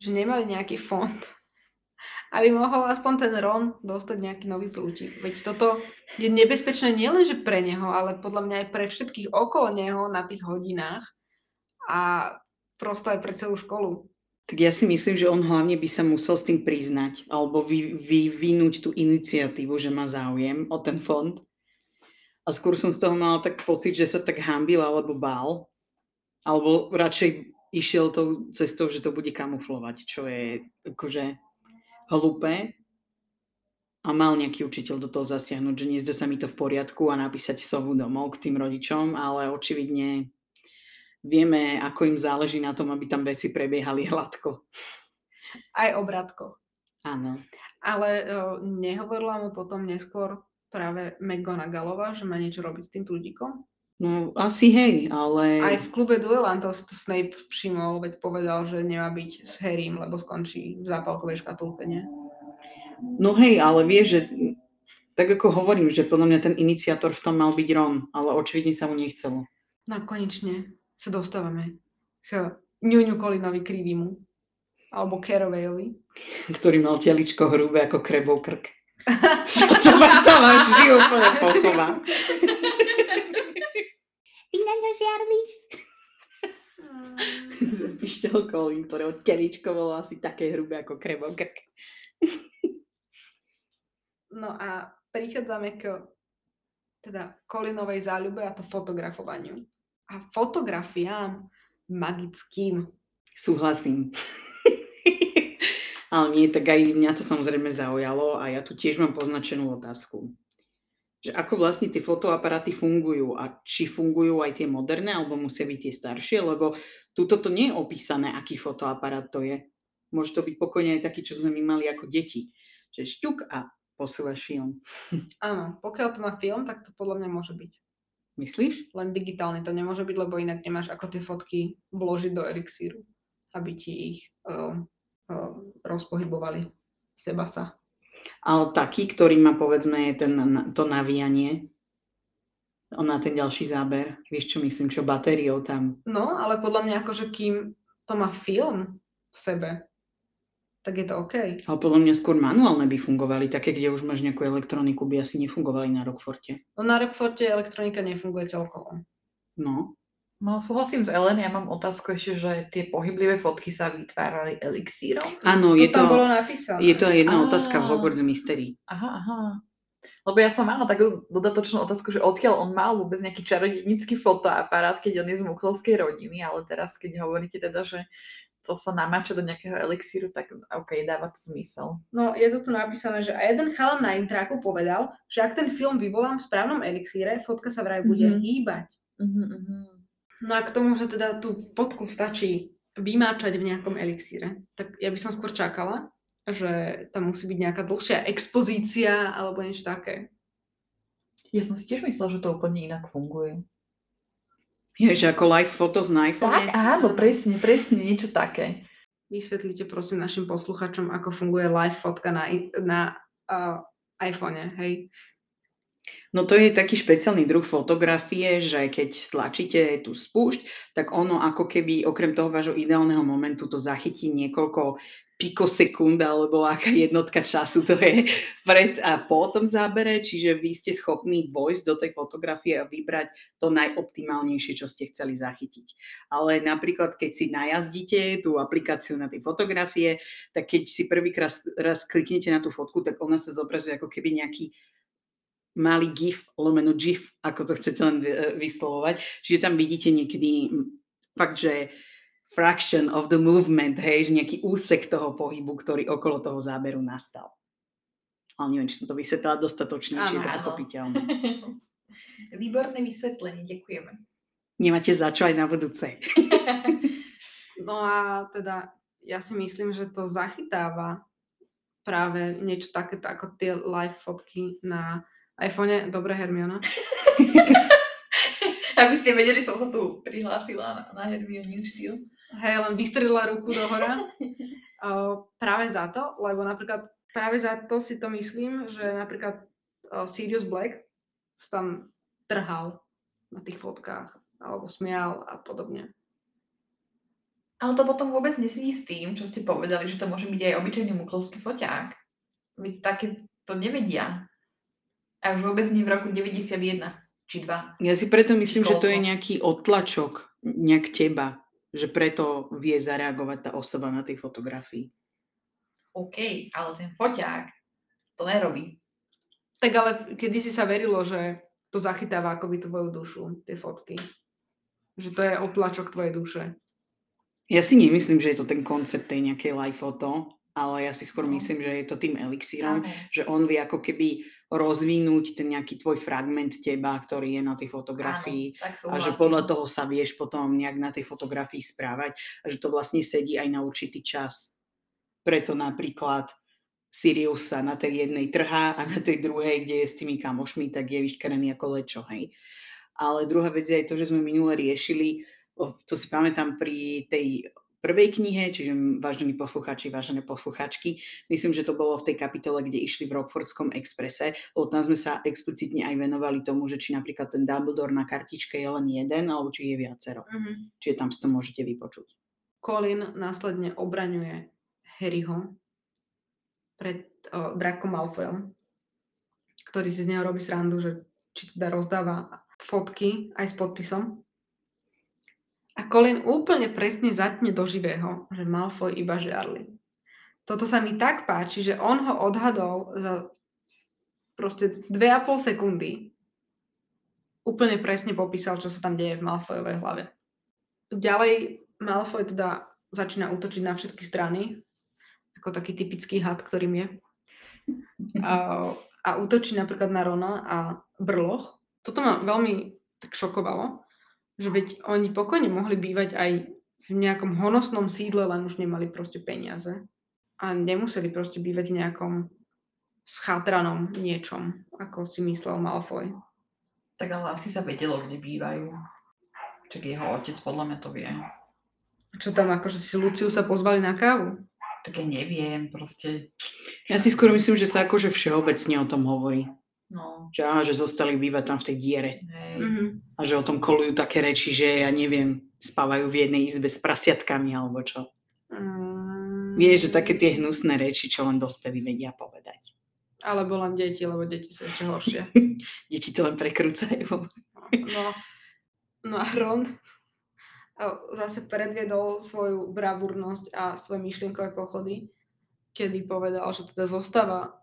že nemali nejaký fond, aby mohol aspoň ten Ron dostať nejaký nový prútik. Veď toto je nebezpečné nielenže pre neho, ale podľa mňa aj pre všetkých okolo neho na tých hodinách a prosto aj pre celú školu. tak ja si myslím, že on hlavne by sa musel s tým priznať alebo vy, vyvinúť tú iniciatívu, že má záujem o ten fond. A skôr som z toho mala tak pocit, že sa tak hambil alebo bál. Alebo radšej išiel tou cestou, že to bude kamuflovať, čo je akože hlúpe. A mal nejaký učiteľ do toho zasiahnuť, že nezdá sa mi to v poriadku a napísať sovu domov k tým rodičom, ale očividne vieme, ako im záleží na tom, aby tam veci prebiehali hladko. Aj obratko. Áno. Ale o, nehovorila mu potom neskôr práve McGonagallová, že má niečo robiť s tým prúdikom? No asi hej, ale... Aj v klube duelantov si to Snape všimol, veď povedal, že nemá byť s Harrym, lebo skončí v zápalkovej škatulke, nie? No hej, ale vieš, že tak ako hovorím, že podľa mňa ten iniciátor v tom mal byť Ron, ale očividne sa mu nechcelo. No konečne sa dostávame k ňuňu Kolinovi Krivimu, alebo Caraway Ktorý mal teličko hrubé ako krebov krk. to, ma, to ma vždy úplne pochová. Na mňa žiarlíš? Pišťal Colin, ktorého teličko bolo asi také hrubé ako krebov krk. No a prichádzame k teda Kolinovej záľube a to fotografovaniu. A fotografiám magickým. Súhlasím. Ale nie, tak aj mňa to samozrejme zaujalo a ja tu tiež mám poznačenú otázku. Že ako vlastne tie fotoaparáty fungujú a či fungujú aj tie moderné alebo musia byť tie staršie, lebo tuto to nie je opísané, aký fotoaparát to je. Môže to byť pokojne aj taký, čo sme my mali ako deti. Že šťuk a posúvaš film. Áno, pokiaľ to má film, tak to podľa mňa môže byť. Myslíš? Len digitálne to nemôže byť, lebo inak nemáš ako tie fotky vložiť do elixíru, aby ti ich uh, uh, rozpohybovali seba sa. Ale taký, ktorý má povedzme ten, to navíjanie, na ten ďalší záber, vieš čo myslím, čo batériou tam. No, ale podľa mňa akože kým to má film v sebe, tak je to OK. Ale podľa mňa skôr manuálne by fungovali, také, kde už máš nejakú elektroniku, by asi nefungovali na Rockforte. No na Rockforte elektronika nefunguje celkovo. No. No, súhlasím s Ellen, ja mám otázku ešte, že tie pohyblivé fotky sa vytvárali elixírom? Áno, To je tam to, bolo napísané. je to jedna Á. otázka v Hogwarts Mystery. Aha, aha. Lebo ja som mala takú dodatočnú otázku, že odkiaľ on mal vôbec nejaký čarodejnícky fotoaparát, keď on je z muklovskej rodiny, ale teraz, keď hovoríte teda, že to sa namáča do nejakého elixíru, tak OK, dáva to zmysel. No, je to tu napísané, že aj jeden chalan na intráku povedal, že ak ten film vyvolám v správnom elixíre, fotka sa vraj bude Mhm. hýbať. Uh-huh. No a k tomu, že teda tú fotku stačí vymáčať v nejakom elixíre, tak ja by som skôr čakala, že tam musí byť nejaká dlhšia expozícia alebo niečo také. Ja som si tiež myslela, že to úplne inak funguje. Je, že ako live foto z iPhone. Tak, áno, presne, presne, niečo také. Vysvetlite prosím našim posluchačom, ako funguje live fotka na, na uh, iPhone, hej? No to je taký špeciálny druh fotografie, že keď stlačíte tú spúšť, tak ono ako keby okrem toho vášho ideálneho momentu to zachytí niekoľko pikosekúnd alebo aká jednotka času to je pred a po tom zábere, čiže vy ste schopní vojsť do tej fotografie a vybrať to najoptimálnejšie, čo ste chceli zachytiť. Ale napríklad, keď si najazdíte tú aplikáciu na tie fotografie, tak keď si prvýkrát raz kliknete na tú fotku, tak ona sa zobrazuje ako keby nejaký malý GIF, lomeno GIF, ako to chcete len vy- vyslovovať. Čiže tam vidíte niekedy mm, fakt, že fraction of the movement, hej, že nejaký úsek toho pohybu, ktorý okolo toho záberu nastal. Ale neviem, či som to vysvetlila dostatočne, či je to Áno, áno. pochopiteľné. Výborné vysvetlenie, ďakujeme. Nemáte za čo aj na budúce. No a teda ja si myslím, že to zachytáva práve niečo takéto ako tie live fotky na iPhone. Dobre, Hermiona. Aby ste vedeli, som sa tu prihlásila na, na Hermionin štýl. Hej, len vystrelila ruku do hora. Uh, práve za to, lebo napríklad práve za to si to myslím, že napríklad uh, Sirius Black sa tam trhal na tých fotkách alebo smial a podobne. Ale to potom vôbec nesedí s tým, čo ste povedali, že to môže byť aj obyčajný muklovský foťák. Veď také to nevedia. A už vôbec nie v roku 91 či 2. Ja si preto myslím, že to je nejaký odtlačok nejak teba, že preto vie zareagovať tá osoba na tej fotografii. OK, ale ten foťák to nerobí. Tak ale kedy si sa verilo, že to zachytáva akoby tvoju dušu, tie fotky. Že to je otlačok tvojej duše. Ja si nemyslím, že je to ten koncept tej nejakej live foto, ale ja si skôr No. myslím, že je to tým elixírom, Áno. že on vie ako keby rozvinúť ten nejaký tvoj fragment teba, ktorý je na tej fotografii. Áno, a že podľa toho sa vieš potom nejak na tej fotografii správať a že to vlastne sedí aj na určitý čas. Preto napríklad Sirius sa na tej jednej trhá a na tej druhej, kde je s tými kamošmi, tak je vyškerený ako lečo, hej. Ale druhá vec je aj to, že sme minule riešili, to si pamätám pri tej prvej knihe, čiže vážení poslucháči, vážené posluchačky, myslím, že to bolo v tej kapitole, kde išli v Rockfordskom exprese, lebo tam sme sa explicitne aj venovali tomu, že či napríklad ten Dumbledore na kartičke je len jeden, alebo či je viacero. Mhm. Čiže tam si to môžete vypočuť. Colin následne obraňuje Harryho pred o, Draco Malfoyom, ktorý si z neho robí srandu, že či teda rozdáva fotky aj s podpisom. A Colin úplne presne zatne do živého, že Malfoy iba žiarli. Toto sa mi tak páči, že on ho odhadol za proste 2,5 sekundy. Úplne presne popísal, čo sa tam deje v Malfoyovej hlave. Ďalej Malfoy teda začína útočiť na všetky strany, ako taký typický had, ktorým je. A, a útočí napríklad na Rona a Brloch. Toto ma veľmi tak šokovalo, že veď oni pokojne mohli bývať aj v nejakom honosnom sídle, len už nemali proste peniaze. A nemuseli proste bývať v nejakom schatranom niečom, ako si myslel Malfoy. Tak ale asi sa vedelo, kde bývajú. Čak jeho otec podľa mňa to vie. Čo tam, akože si Luciu sa pozvali na kávu? Tak ja neviem, proste, Ja si skôr myslím, že sa akože všeobecne o tom hovorí. No, Že, á, že zostali bývať tam v tej diere. hej. Mhm. A že o tom kolujú také reči, že ja neviem, spávajú v jednej izbe s prasiatkami alebo čo. Mm, Vieš, že také tie hnusné reči, čo len dospelí vedia povedať. Alebo len deti, lebo deti sú ešte horšie. Deti to len prekrúcajú. No, no a Ron zase predviedol svoju bravúrnosť a svoje myšlienkové pochody, kedy povedal, že teda zostáva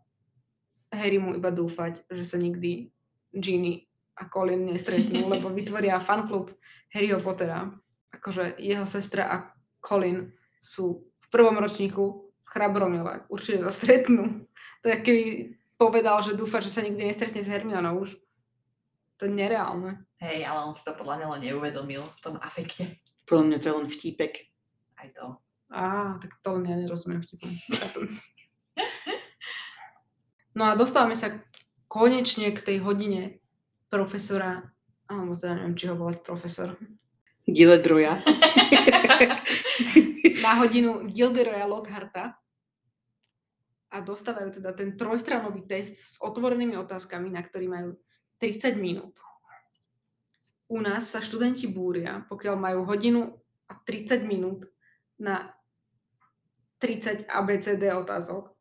Harry mu iba dúfať, že sa nikdy Ginny a Colin nestretnú, lebo vytvoria fanklub Harryho Pottera. Akože jeho sestra a Colin sú v prvom ročníku v Chrabromile. Určite sa stretnú. To je keby povedal, že dúfa, že sa nikdy nestretne s Hermionou už. To je nereálne. Hej, ale on si to podľa mňa len neuvedomil v tom afekte. Podľa mňa to je len vtípek. Aj to. Á, tak to len ja nerozumiem vtipom. No a dostávame sa konečne k tej hodine profesora, alebo teda neviem, či ho volať profesor, Giledroja. na hodinu Gilderoya Lockharta a dostávajú teda ten trojstranový test s otvorenými otázkami, na ktorý majú 30 minút. U nás sa študenti búria, pokiaľ majú hodinu a 30 minút na 30 ABCD otázok.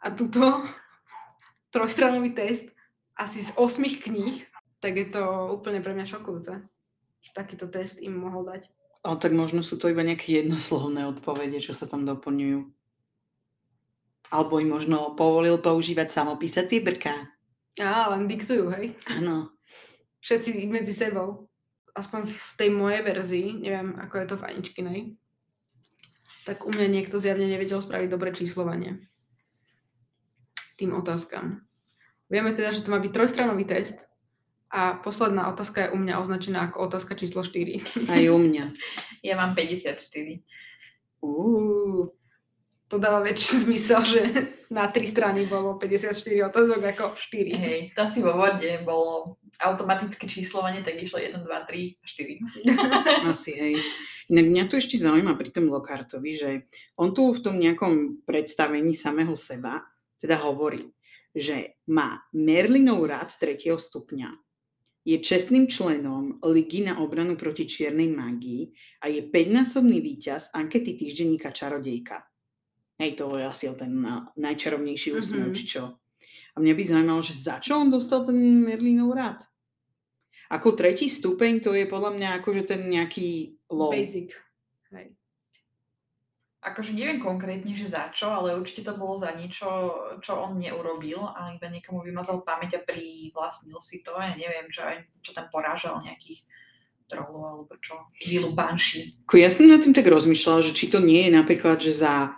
A tuto trojstranový test asi z 8 kníh, tak je to úplne pre mňa šokujúce, že takýto test im mohol dať. Ale tak možno sú to iba nejaké jednoslovné odpovede, čo sa tam doplňujú. Alebo im možno povolil používať samopísacie brká. Á, len diktujú, hej? Áno. Všetci medzi sebou. Aspoň v tej mojej verzii, neviem, ako je to v Aničkinej, tak u mňa niekto zjavne nevedel spraviť dobre číslovanie tým otázkam. Vieme teda, že to má byť trojstranový test a posledná otázka je u mňa označená ako otázka číslo 4. Aj u mňa. Ja mám 54. Uú. To dáva väčší zmysel, že na tri strany bolo 54 otázok ako 4. Hej, to asi vo vode bolo automatické číslovanie, tak išlo 1, 2, 3 a 4. Asi hej. Inak mňa to ešte zaujíma pri tom Lockhartovi, že on tu v tom nejakom predstavení samého seba teda hovorí, že má Merlinov rád 3. stupňa, je čestným členom Ligy na obranu proti čiernej mágii a je 5-násobný víťaz ankety týždenníka Čarodejka. Hej, to je asi ten na- najčarovnejší úsmev, Mhm. či čo. A mňa by zaujímalo, že za čo on dostal ten Merlinov rád? Ako tretí stupeň, to je podľa mňa akože ten nejaký low. Basic. Akože neviem konkrétne, že za čo, ale určite to bolo za niečo, čo on neurobil a iba niekomu vymazal pamäť a privlastnil si to. Ja neviem, čo, čo tam porážal nejakých trolov alebo čo. Banší. Ako ja som nad tým tak rozmýšľala, že či to nie je napríklad, že za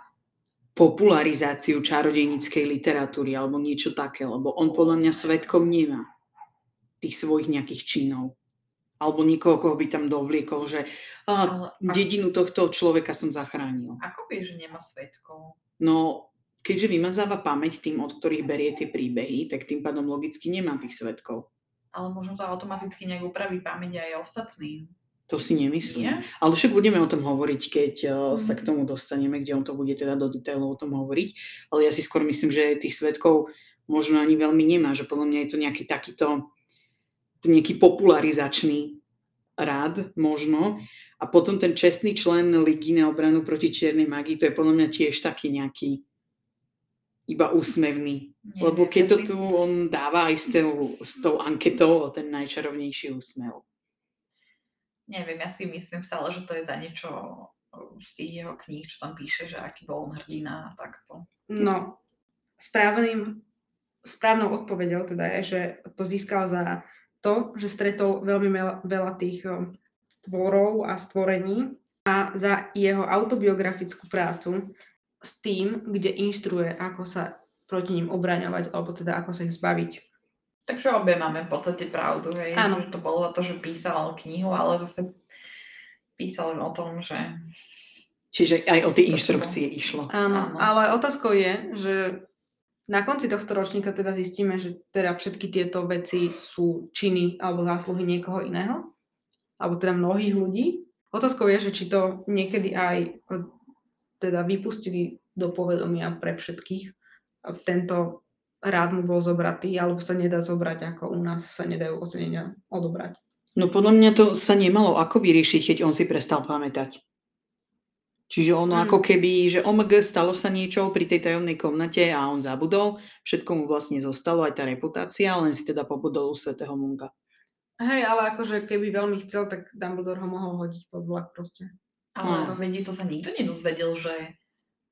popularizáciu čarodejníckej literatúry alebo niečo také, lebo on podľa mňa svetkov nemá tých svojich nejakých činov. Alebo nikoho, koho by tam dovliekol, že a, Ale dedinu tohto človeka som zachránil. ako vieš, že nemá svetkov? No, keďže vymazáva pamäť tým, od ktorých berie tie príbehy, tak tým pádom logicky nemá tých svetkov. Ale možno to automaticky nejak upraví pamäť aj ostatným. To si nemyslím. Nie? Ale však budeme o tom hovoriť, keď uh, sa Mhm. k tomu dostaneme, kde on to bude teda do detailov o tom hovoriť. Ale ja si skôr myslím, že tých svetkov možno ani veľmi nemá, že podľa mňa je to nejaký takýto nejaký popularizačný rád možno. A potom ten čestný člen Ligy na obranu proti čiernej magii, to je podľa mňa tiež taký nejaký iba úsmevný. Neviem, Lebo keď to tu on dáva aj s tou, s tou anketou o ten najčarovnejší úsmev. Neviem, ja si myslím stále, že to je za niečo z tých jeho kníh, čo tam píše, že aký bol on hrdina a takto. No, správnym, správnou odpoveďou teda je, že to získal za to, že stretol veľmi veľa, tých um, tvorov a stvorení a za jeho autobiografickú prácu s tým, kde inštruuje, ako sa proti ním obraňovať, alebo teda ako sa ich zbaviť. Takže obe máme v podstate pravdu, hej, Áno. že to bolo za to, že písal knihu, ale zase písal o tom, že Čiže aj o tie inštrukcie išlo. Áno, Áno. ale otázkou je, že na konci tohto ročníka teda zistíme, že teda všetky tieto veci sú činy alebo zásluhy niekoho iného, alebo teda mnohých ľudí. Otázkou je, že či to niekedy aj eh, teda vypustili do povedomia pre všetkých. Tento rád mu bol zobratý, alebo sa nedá zobrať, ako u nás sa nedajú ocenenia odobrať. No podľa mňa to sa nemalo ako vyriešiť, keď on si prestal pamätať. Čiže ono Mm. ako keby, že OMG stalo sa niečo pri tej tajomnej komnate a on zabudol, všetko mu vlastne zostalo, aj tá reputácia, len si teda pobudol u svätého Munga. Hej, ale akože keby veľmi chcel, tak Dumbledore ho mohol hodiť pod vlak proste. ale to vedie, to sa nikto nedozvedel, že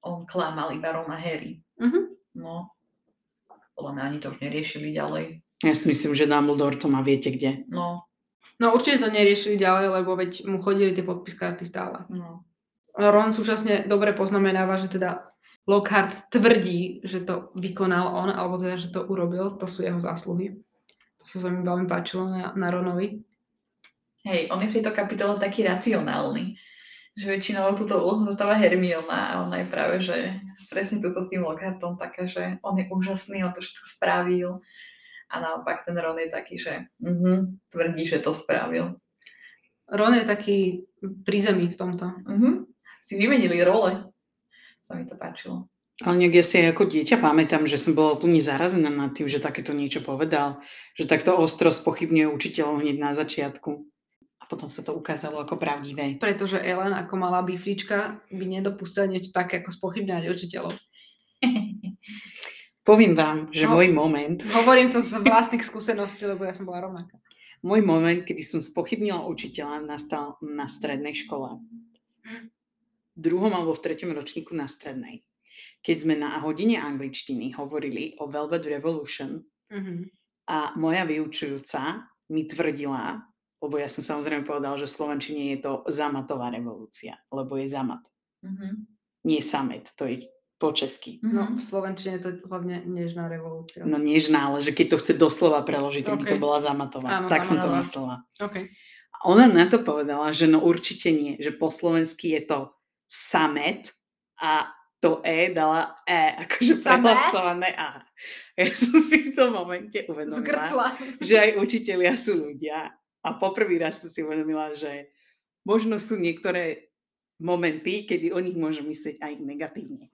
on klamal iba Ron a Harry. Mhm. No, podľa mňa ani to už neriešili ďalej. Ja si myslím, že Dumbledore to má viete kde. No, No určite to neriešili ďalej, lebo veď mu chodili tie podpis karty stále. no. Ron súčasne dobre poznamenáva, že teda Lockhart tvrdí, že to vykonal on, alebo teda, že to urobil, to sú jeho zásluhy. To sa mi veľmi páčilo na, na Ronovi. Hej, on je v tejto kapitole taký racionálny, že väčšinou túto úlohu zastáva Hermiona a ona je práve, že presne túto s tým Lockhartom taká, že on je úžasný, on to všetko spravil a naopak ten Ron je taký, že uh tvrdí, že to spravil. Ron je taký prízemý v tomto. Uh-huh. Si vymenili role. Sa mi to páčilo. Ale nejak ja si aj ako dieťa pamätám, že som bola úplne zarazená nad tým, že takéto niečo povedal. Že takto ostro spochybňuje učiteľov hneď na začiatku. A potom sa to ukázalo ako pravdivé. Pretože Ellen ako malá biflička by nedopustila niečo také ako spochybňovať učiteľov. Poviem vám, že No. môj moment, Hovorím to z vlastných skúseností, lebo ja som bola rovnaká. môj moment, kedy som spochybnila učiteľa, nastal na strednej škole. Druhom alebo v treťom ročníku na strednej. Keď sme na hodine angličtiny hovorili o Velvet Revolution Mhm. a moja vyučujúca mi tvrdila, lebo ja som samozrejme povedal, že v Slovenčine je to zamatová revolúcia, lebo je zamat. Uh-huh. Nie samet, to je po česky. No, Mhm. v Slovenčine to je hlavne nežná revolúcia. No nežná, ale že keď to chce doslova preložiť, tak by to bola zamatová. Áno, tak som to myslela. OK. A ona na to povedala, že no určite nie, že po slovensky je to samet a to E dala E, akože prehlasované A. Ja som si v tom momente uvedomila, Zgrcla. že aj učitelia sú ľudia. A poprvý raz som si uvedomila, že možno sú niektoré momenty, kedy o nich môžem myslieť aj negatívne.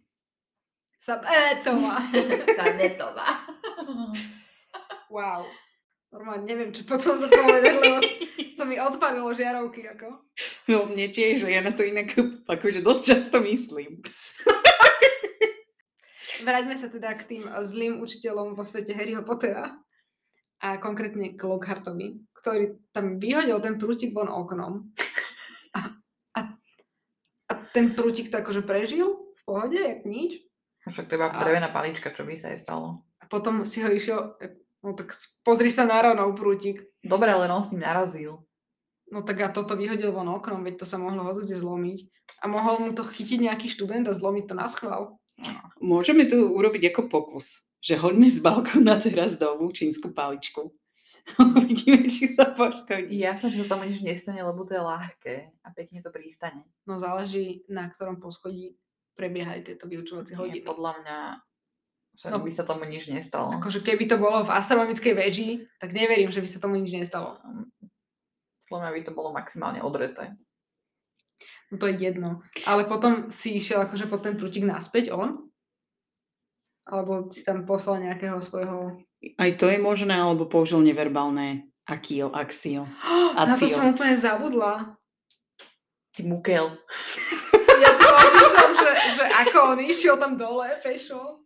Sabetová. Sametová. Wow. Normálne neviem, čo potom to povedať, lebo to mi odpalilo žiarovky. Ako. No mne tiež, že ja na to inak akože dosť často myslím. Vráťme sa teda k tým zlým učiteľom vo svete Harryho Pottera a konkrétne k Lockhartovi, ktorý tam vyhodil ten prútik von oknom a, a, a ten prútik to akože prežil v pohode, jak nič. Však to je iba A- drevená palička, čo by sa aj stalo. A potom si ho išiel, no tak pozri sa na Ronov prútik. Dobre, len on s ním narazil. No tak a toto vyhodil von oknom, veď to sa mohlo hodúde zlomiť. A mohol mu to chytiť nejaký študent a zlomiť to na schvál. Môžeme tu urobiť ako pokus, že hoďme z balkóna teraz dolu čínsku paličku. Uvidíme, či sa poškodí. Ja som, že sa tomu nič nestane, lebo to je ľahké a pekne to pristane. No záleží, na ktorom poschodí prebiehali tieto vyučovacie hodiny. podľa mňa sa No. by sa tomu nič nestalo. Akože keby to bolo v astronomickej veži, tak neverím, že by sa tomu nič nestalo. Podľa mňa by to bolo maximálne odreté. No to je jedno. Ale potom si išiel akože pod ten prútik naspäť on? Alebo si tam poslal nejakého svojho... Aj to je možné, alebo použil neverbálne akio, axio. Na to som úplne zabudla. Ty mukel. Ja to rozmýšľam, že, že ako on išiel tam dole, pešo.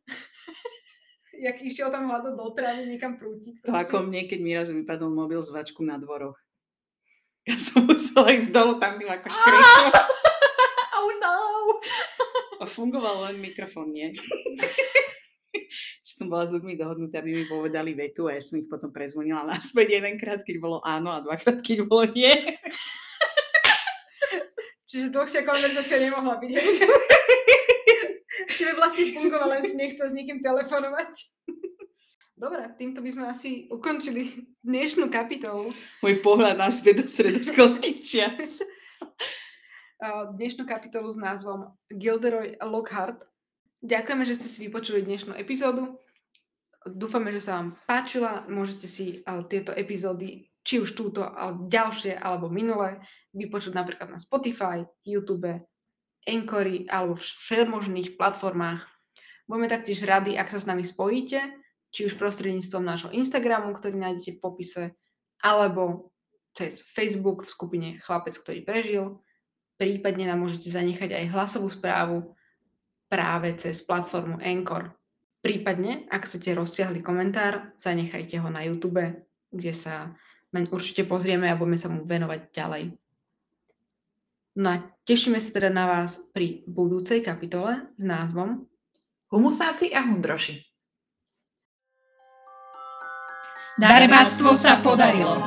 Jak išiel tam hľadať do trávy niekam prútik. Ako mne, keď mi raz vypadol mobil z vačku na dvoroch. Ja som musela ísť dolu tam tým ako škričom. Oh no! A fungoval len mikrofón, nie? Že som bola s ľuďmi dohodnutá, aby mi povedali vetu a ja som ich potom prezvonila naspäť jedenkrát, keď bolo áno a dvakrát, keď bolo nie. Čiže dlhšia konverzácia nemohla byť. Vlastne fungoval, len si nechcel s nikým telefonovať. Dobre, týmto by sme asi ukončili dnešnú kapitolu. Môj pohľad naspäť do stredoškolských čias. a dnešnú kapitolu s názvom Gilderoy Lockhart. Ďakujeme, že ste si vypočuli dnešnú epizódu. Dúfame, že sa vám páčila. Môžete si a, tieto epizódy, či už túto, ale ďalšie alebo minulé, vypočuť napríklad na Spotify, YouTube, Anchory alebo všemožných platformách. Budeme taktiež radi, ak sa s nami spojíte, či už prostredníctvom nášho Instagramu, ktorý nájdete v popise, alebo cez Facebook v skupine Chlapec, ktorý prežil. Prípadne nám môžete zanechať aj hlasovú správu práve cez platformu Anchor. Prípadne, ak chcete rozsiahly komentár, zanechajte ho na YouTube, kde sa naň určite pozrieme a budeme sa mu venovať ďalej. No a tešíme sa teda na vás pri budúcej kapitole s názvom Humusáci a hundroši. Darebáctvo sa podarilo.